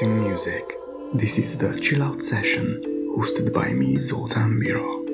relaxing music. This is the Chill Out Session, hosted by me, Zoltan Miro.